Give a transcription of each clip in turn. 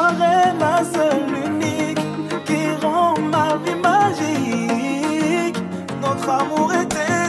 ma reine, ma seule unique, qui rend ma vie magique. Notre amour était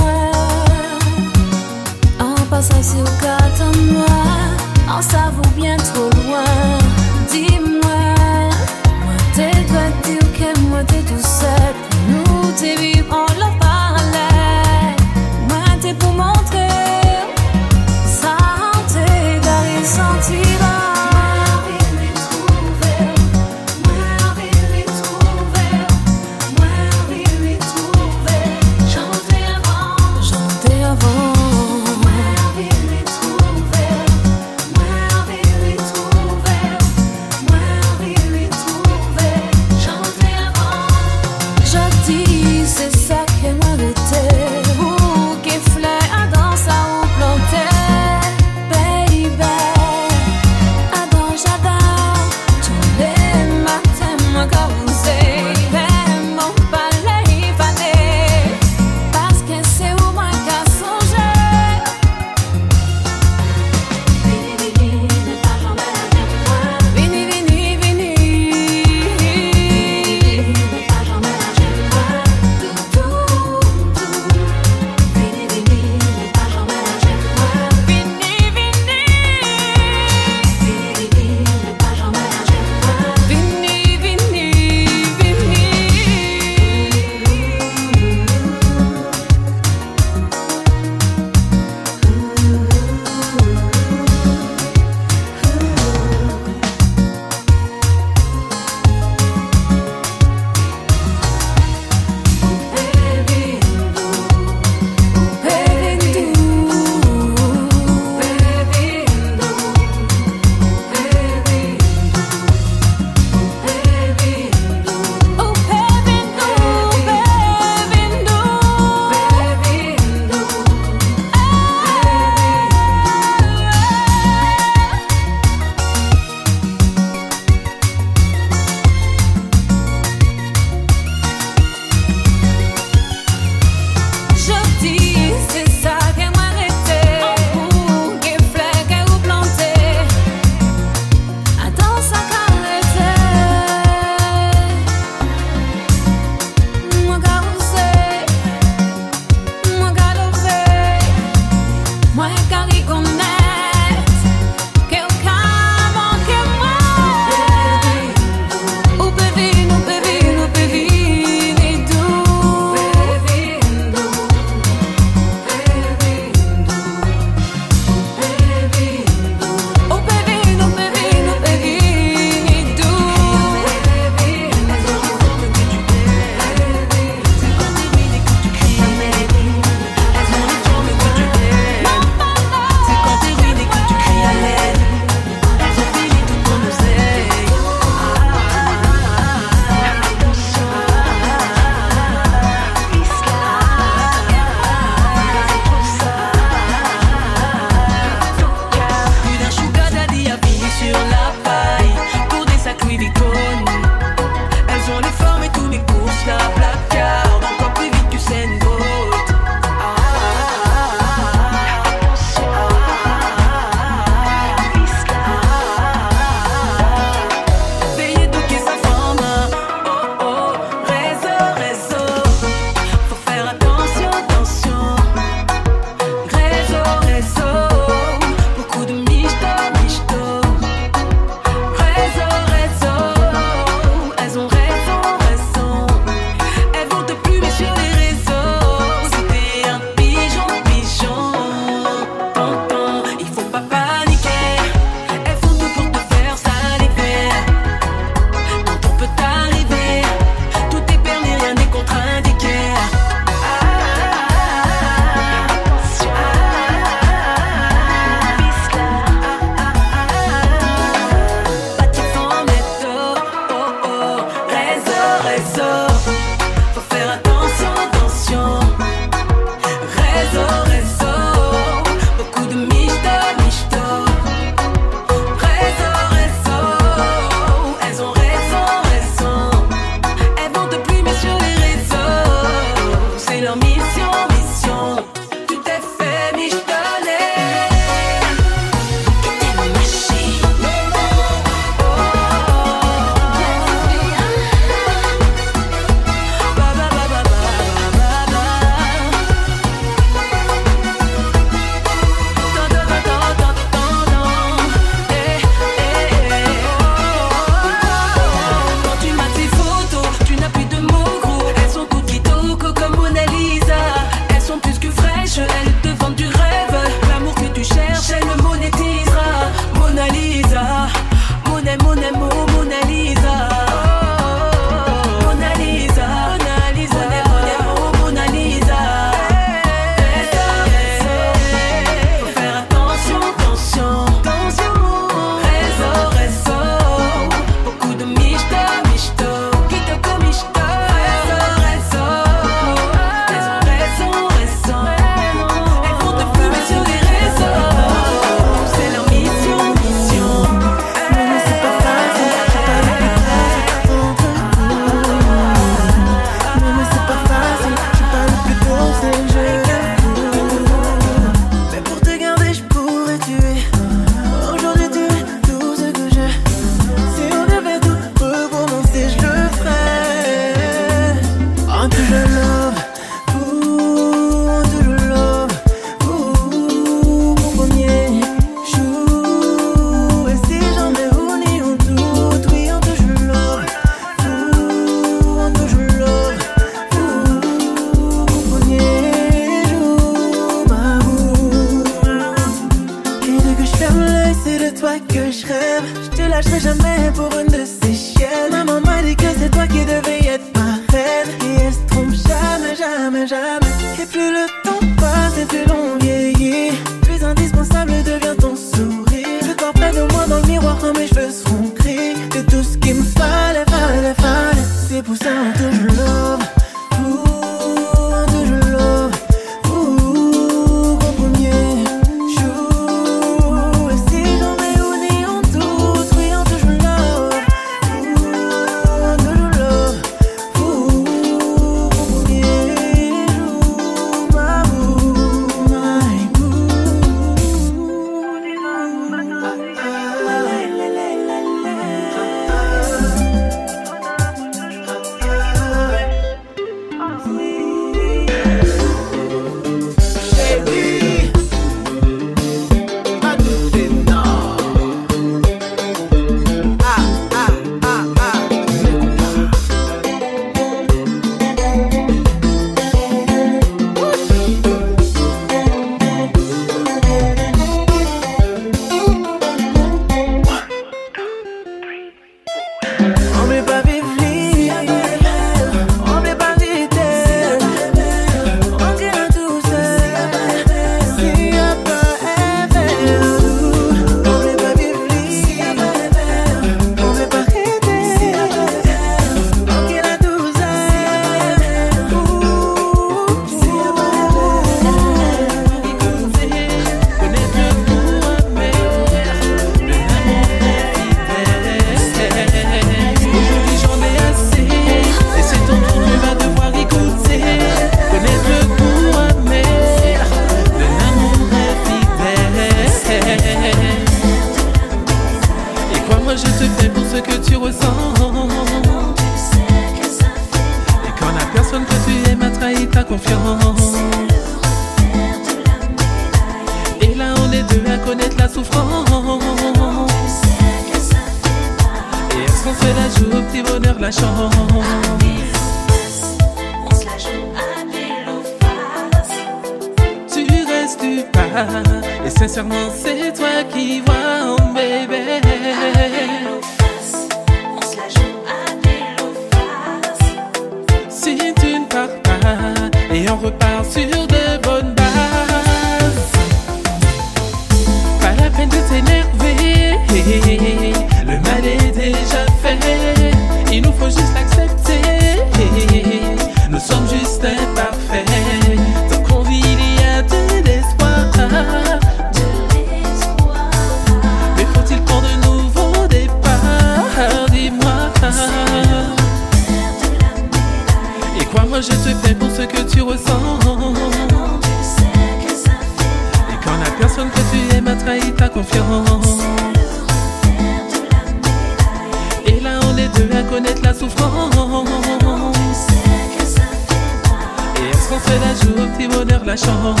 santé, bonheur, la chance.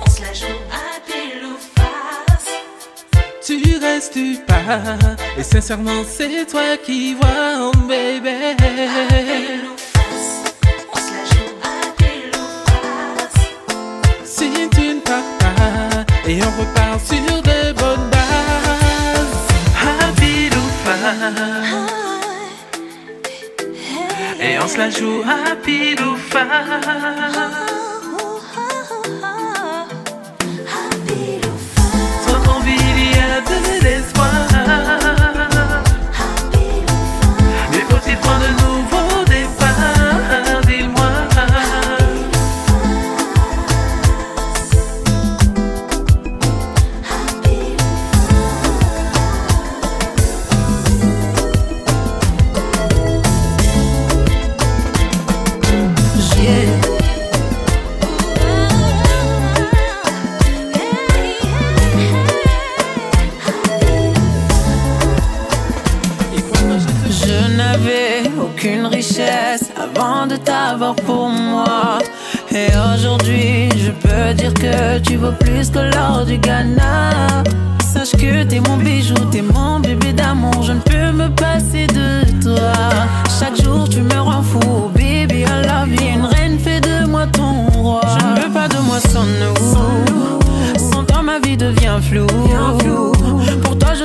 On se la joue à Tu restes, tu pars. Et sincèrement, c'est toi qui vois, oh bébé. On se la joue à Si tu ne pars pas, et on repart sur cela joue à pile ou face.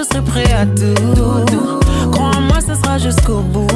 je serai prêt à tout. Crois-moi, ce sera jusqu'au bout.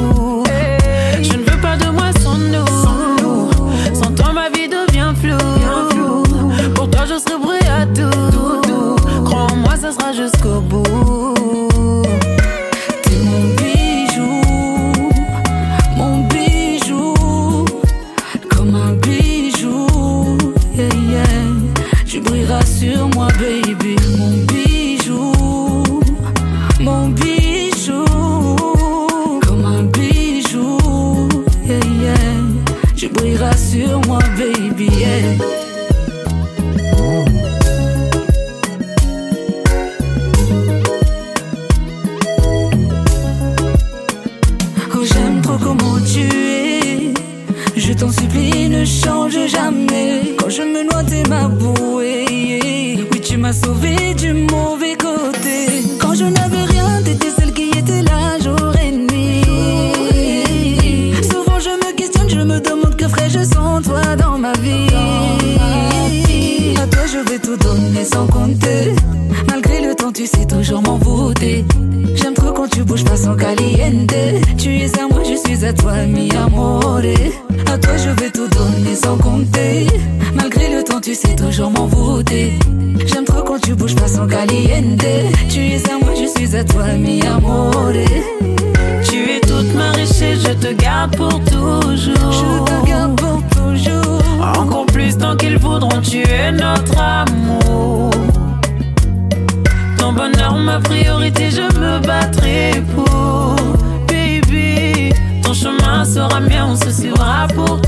sera mien, on se suivra pour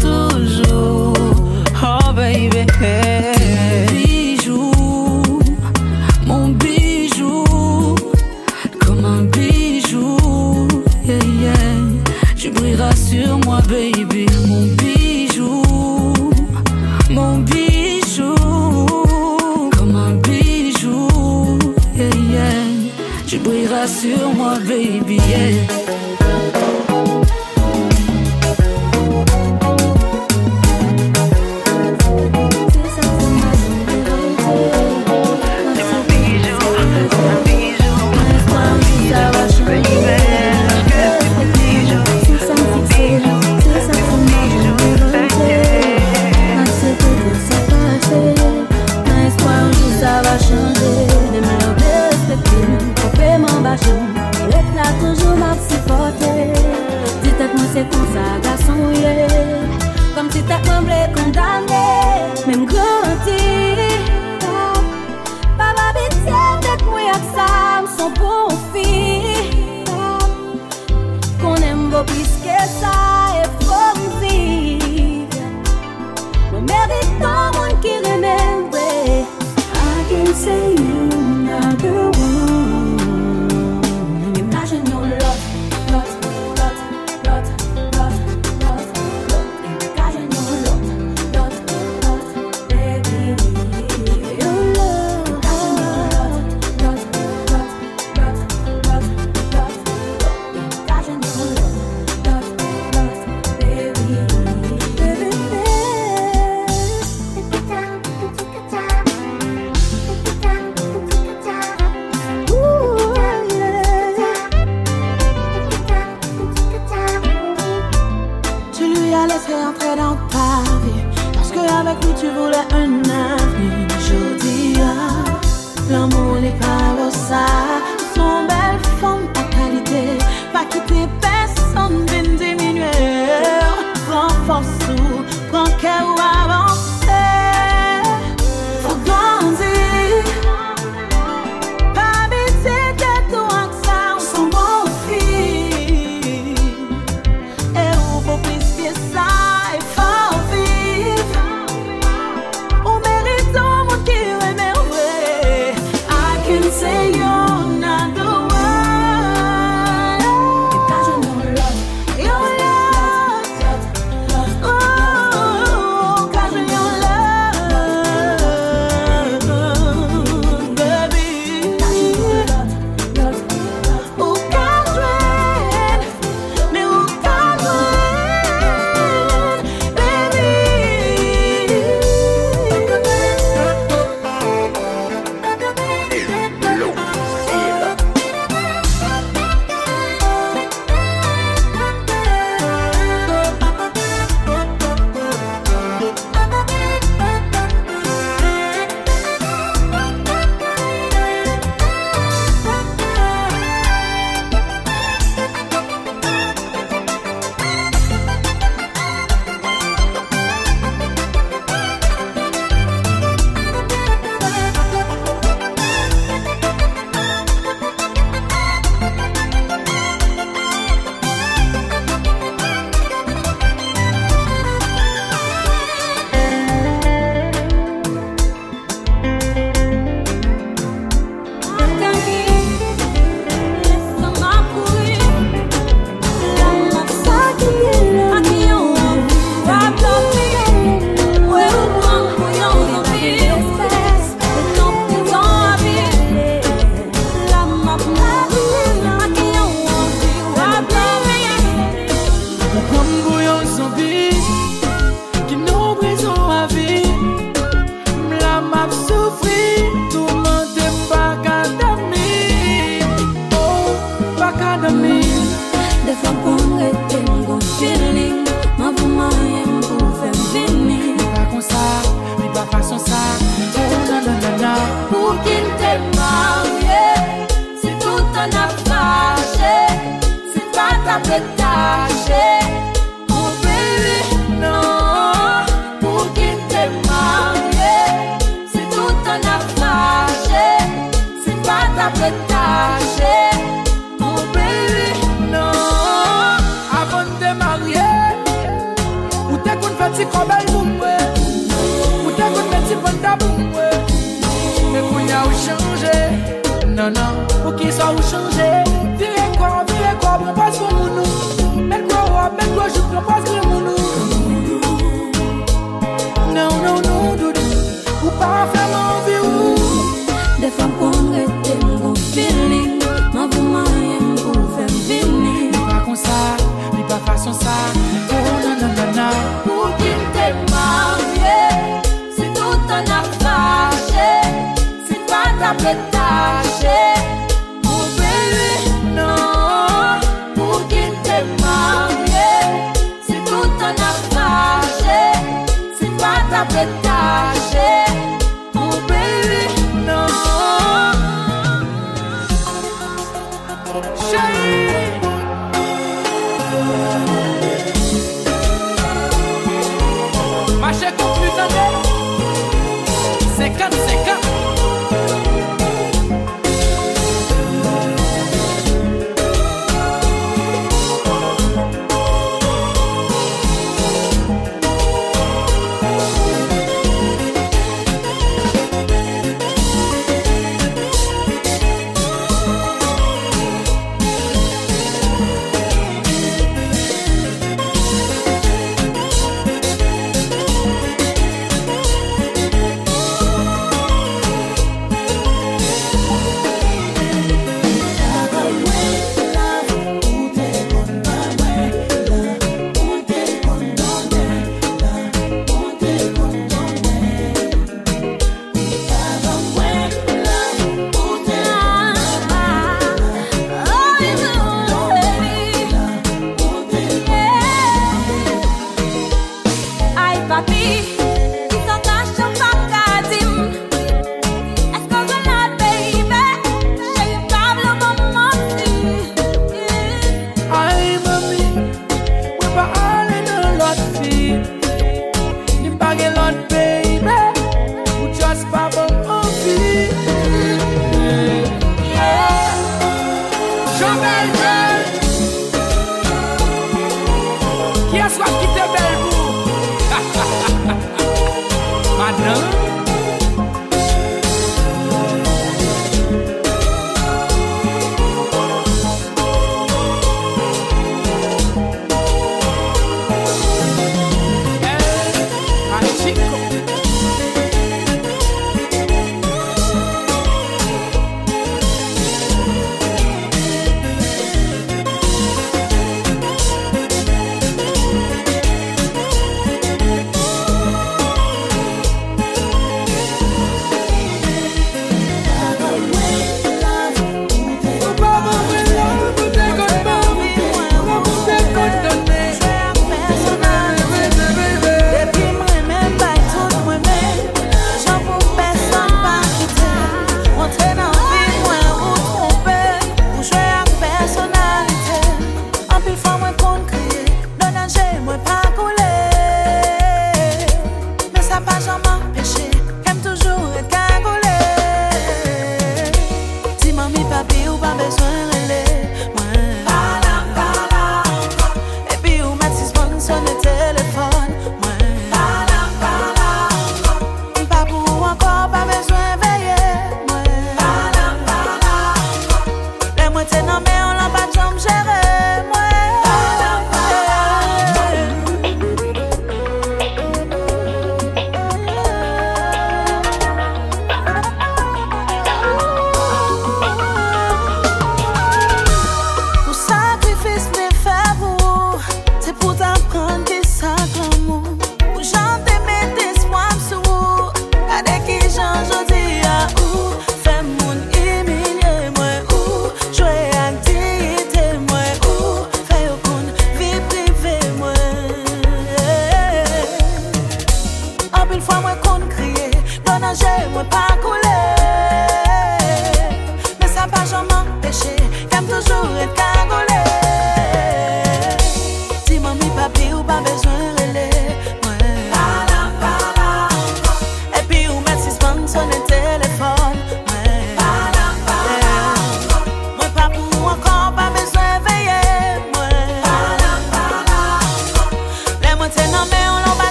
about me.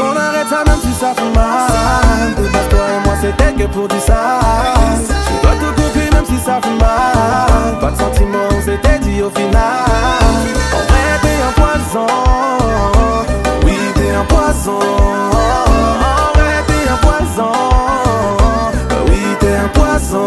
Qu'on arrête ça même si ça fait mal. De base toi et moi c'était que pour du sale. Je dois te couper même si ça fait mal. Pas de sentiment on s'était dit au final. En vrai t'es un poison. Oui t'es un poison. En vrai t'es un poison. Oui t'es un poison.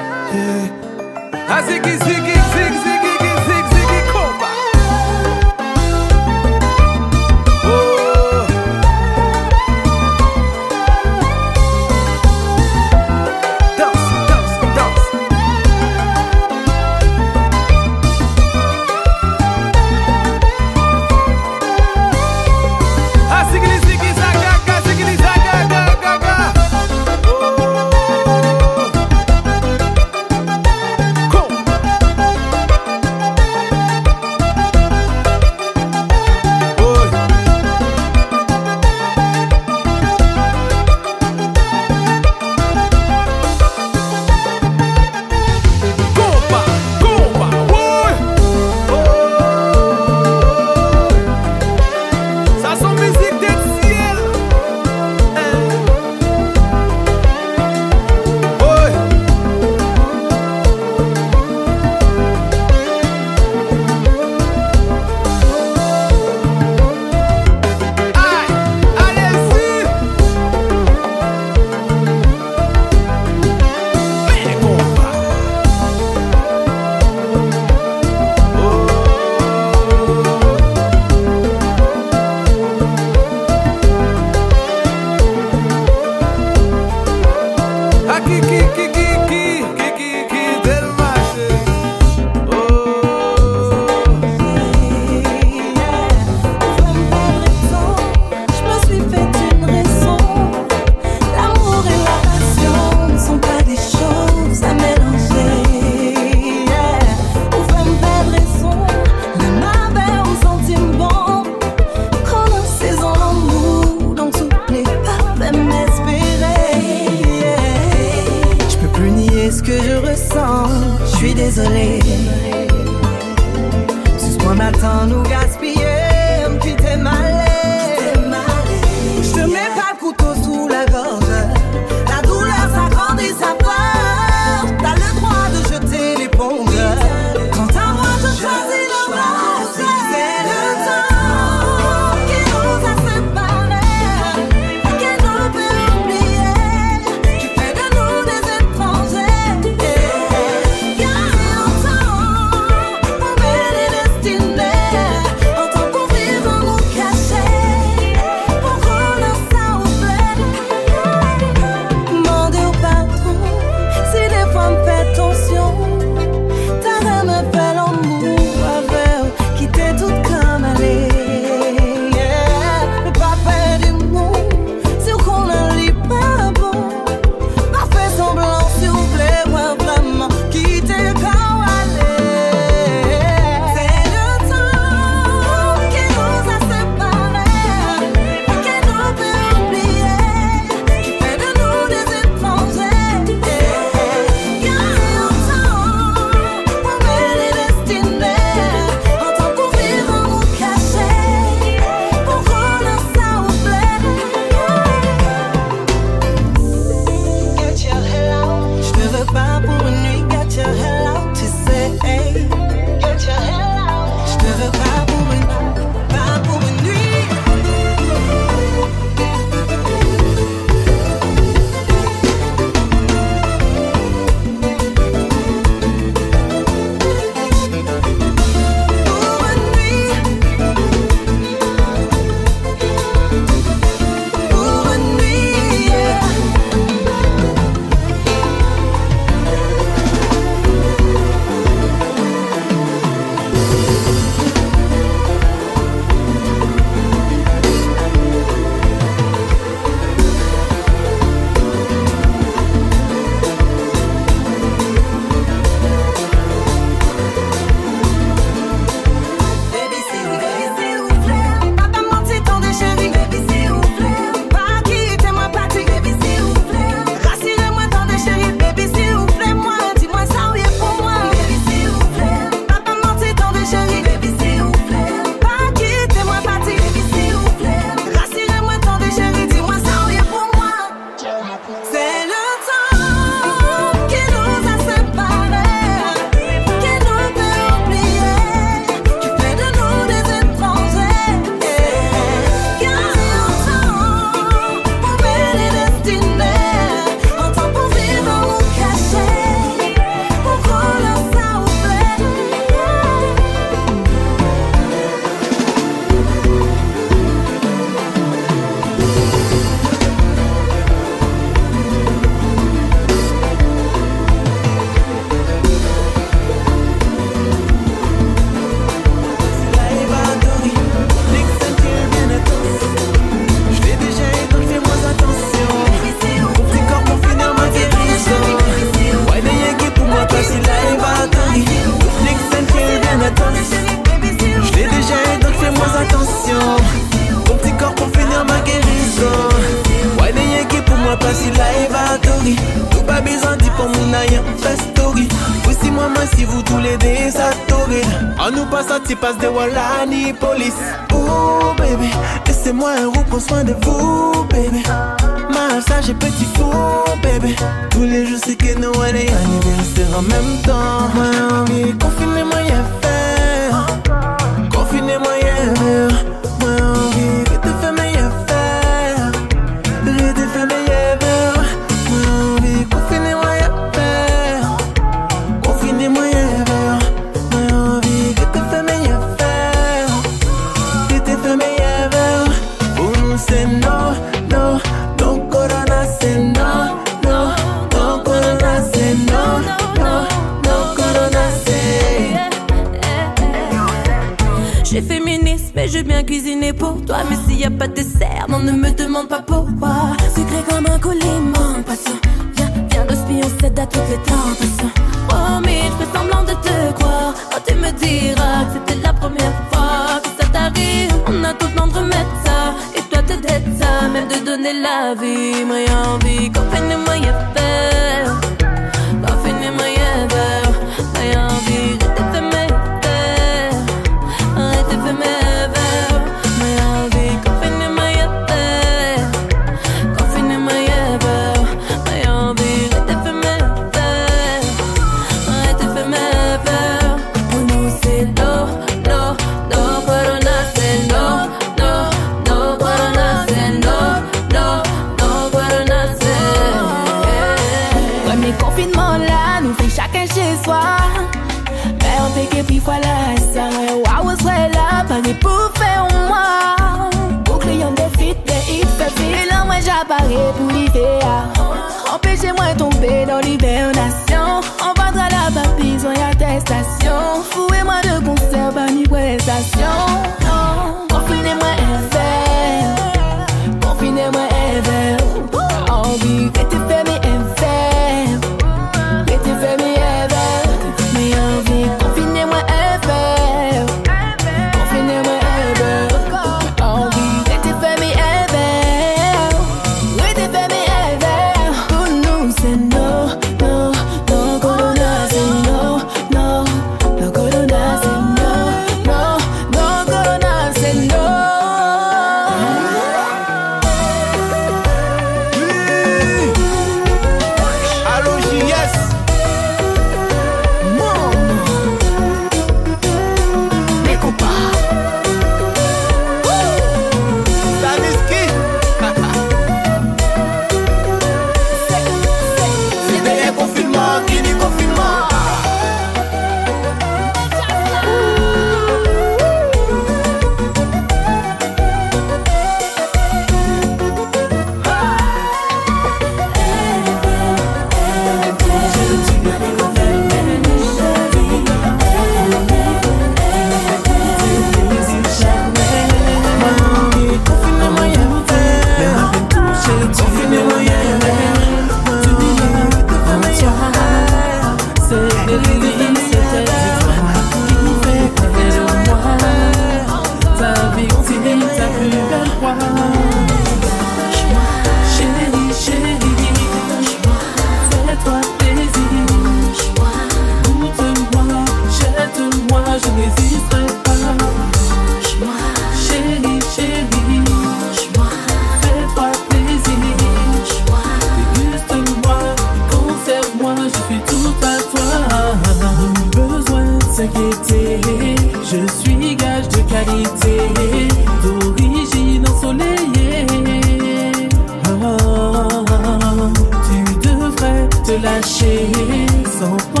so far.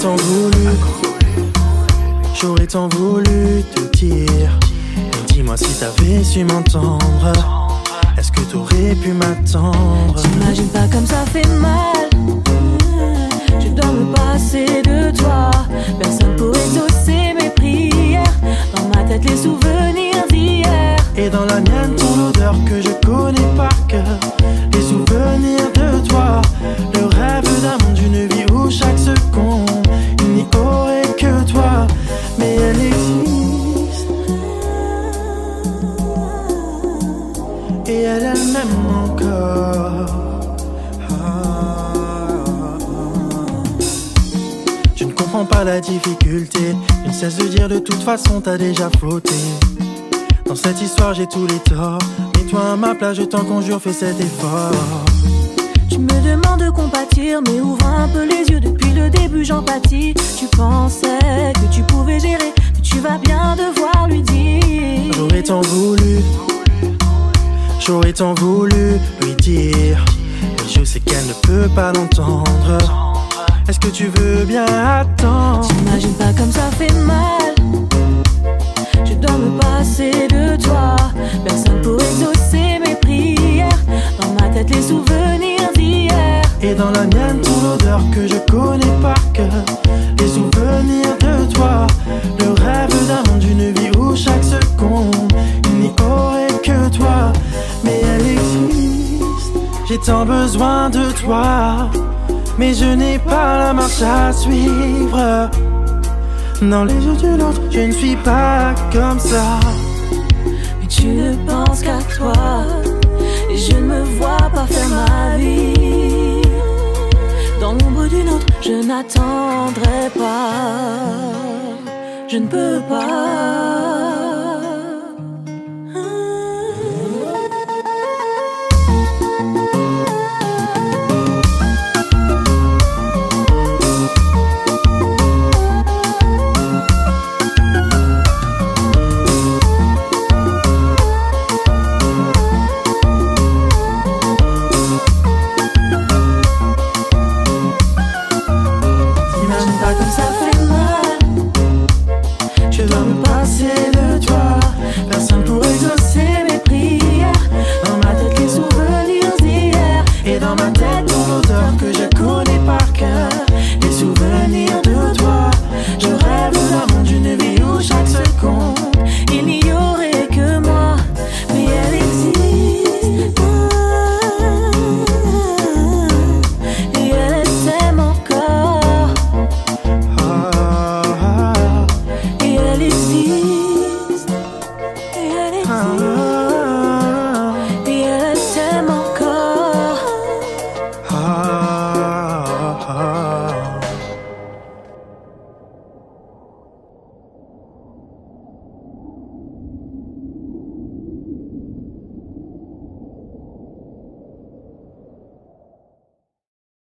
Tant voulu, j'aurais tant voulu te dire. Mais dis-moi si t'avais su m'entendre. Est-ce que t'aurais pu m'attendre? T'imagines pas comme ça fait mal. Je dois me passer de toi. Personne pour exaucer mes prières. Dans ma tête, les souvenirs d'hier. Et dans la mienne, ton odeur que je connais par cœur. Les souvenirs comprends pas la difficulté. Je ne cesse de dire de toute façon, t'as déjà flotté. Dans cette histoire, j'ai tous les torts. Mets-toi à ma place, je t'en conjure, fais cet effort. Tu me demandes de compatir, mais ouvre un peu les yeux. Depuis le début, j'empathie. Tu pensais que tu pouvais gérer, mais tu vas bien devoir lui dire. J'aurais tant voulu, j'aurais tant voulu lui dire. Mais je sais qu'elle ne peut pas l'entendre. Est-ce que tu veux bien attendre? T'imagines pas comme ça fait mal. Je dois me passer de toi. Personne pour exaucer mes prières. Dans ma tête, les souvenirs d'hier. Et dans la mienne, ton odeur que je connais par cœur. Les souvenirs de toi. Le rêve d'un monde, d'une vie où chaque seconde, il n'y aurait que toi. Mais elle existe. J'ai tant besoin de toi. Mais je n'ai pas la marche à suivre. Dans les yeux d'une autre, je ne suis pas comme ça. Mais tu ne penses qu'à toi. Et je ne me vois pas faire ma vie. Dans l'ombre d'une autre, je n'attendrai pas. Je ne peux pas.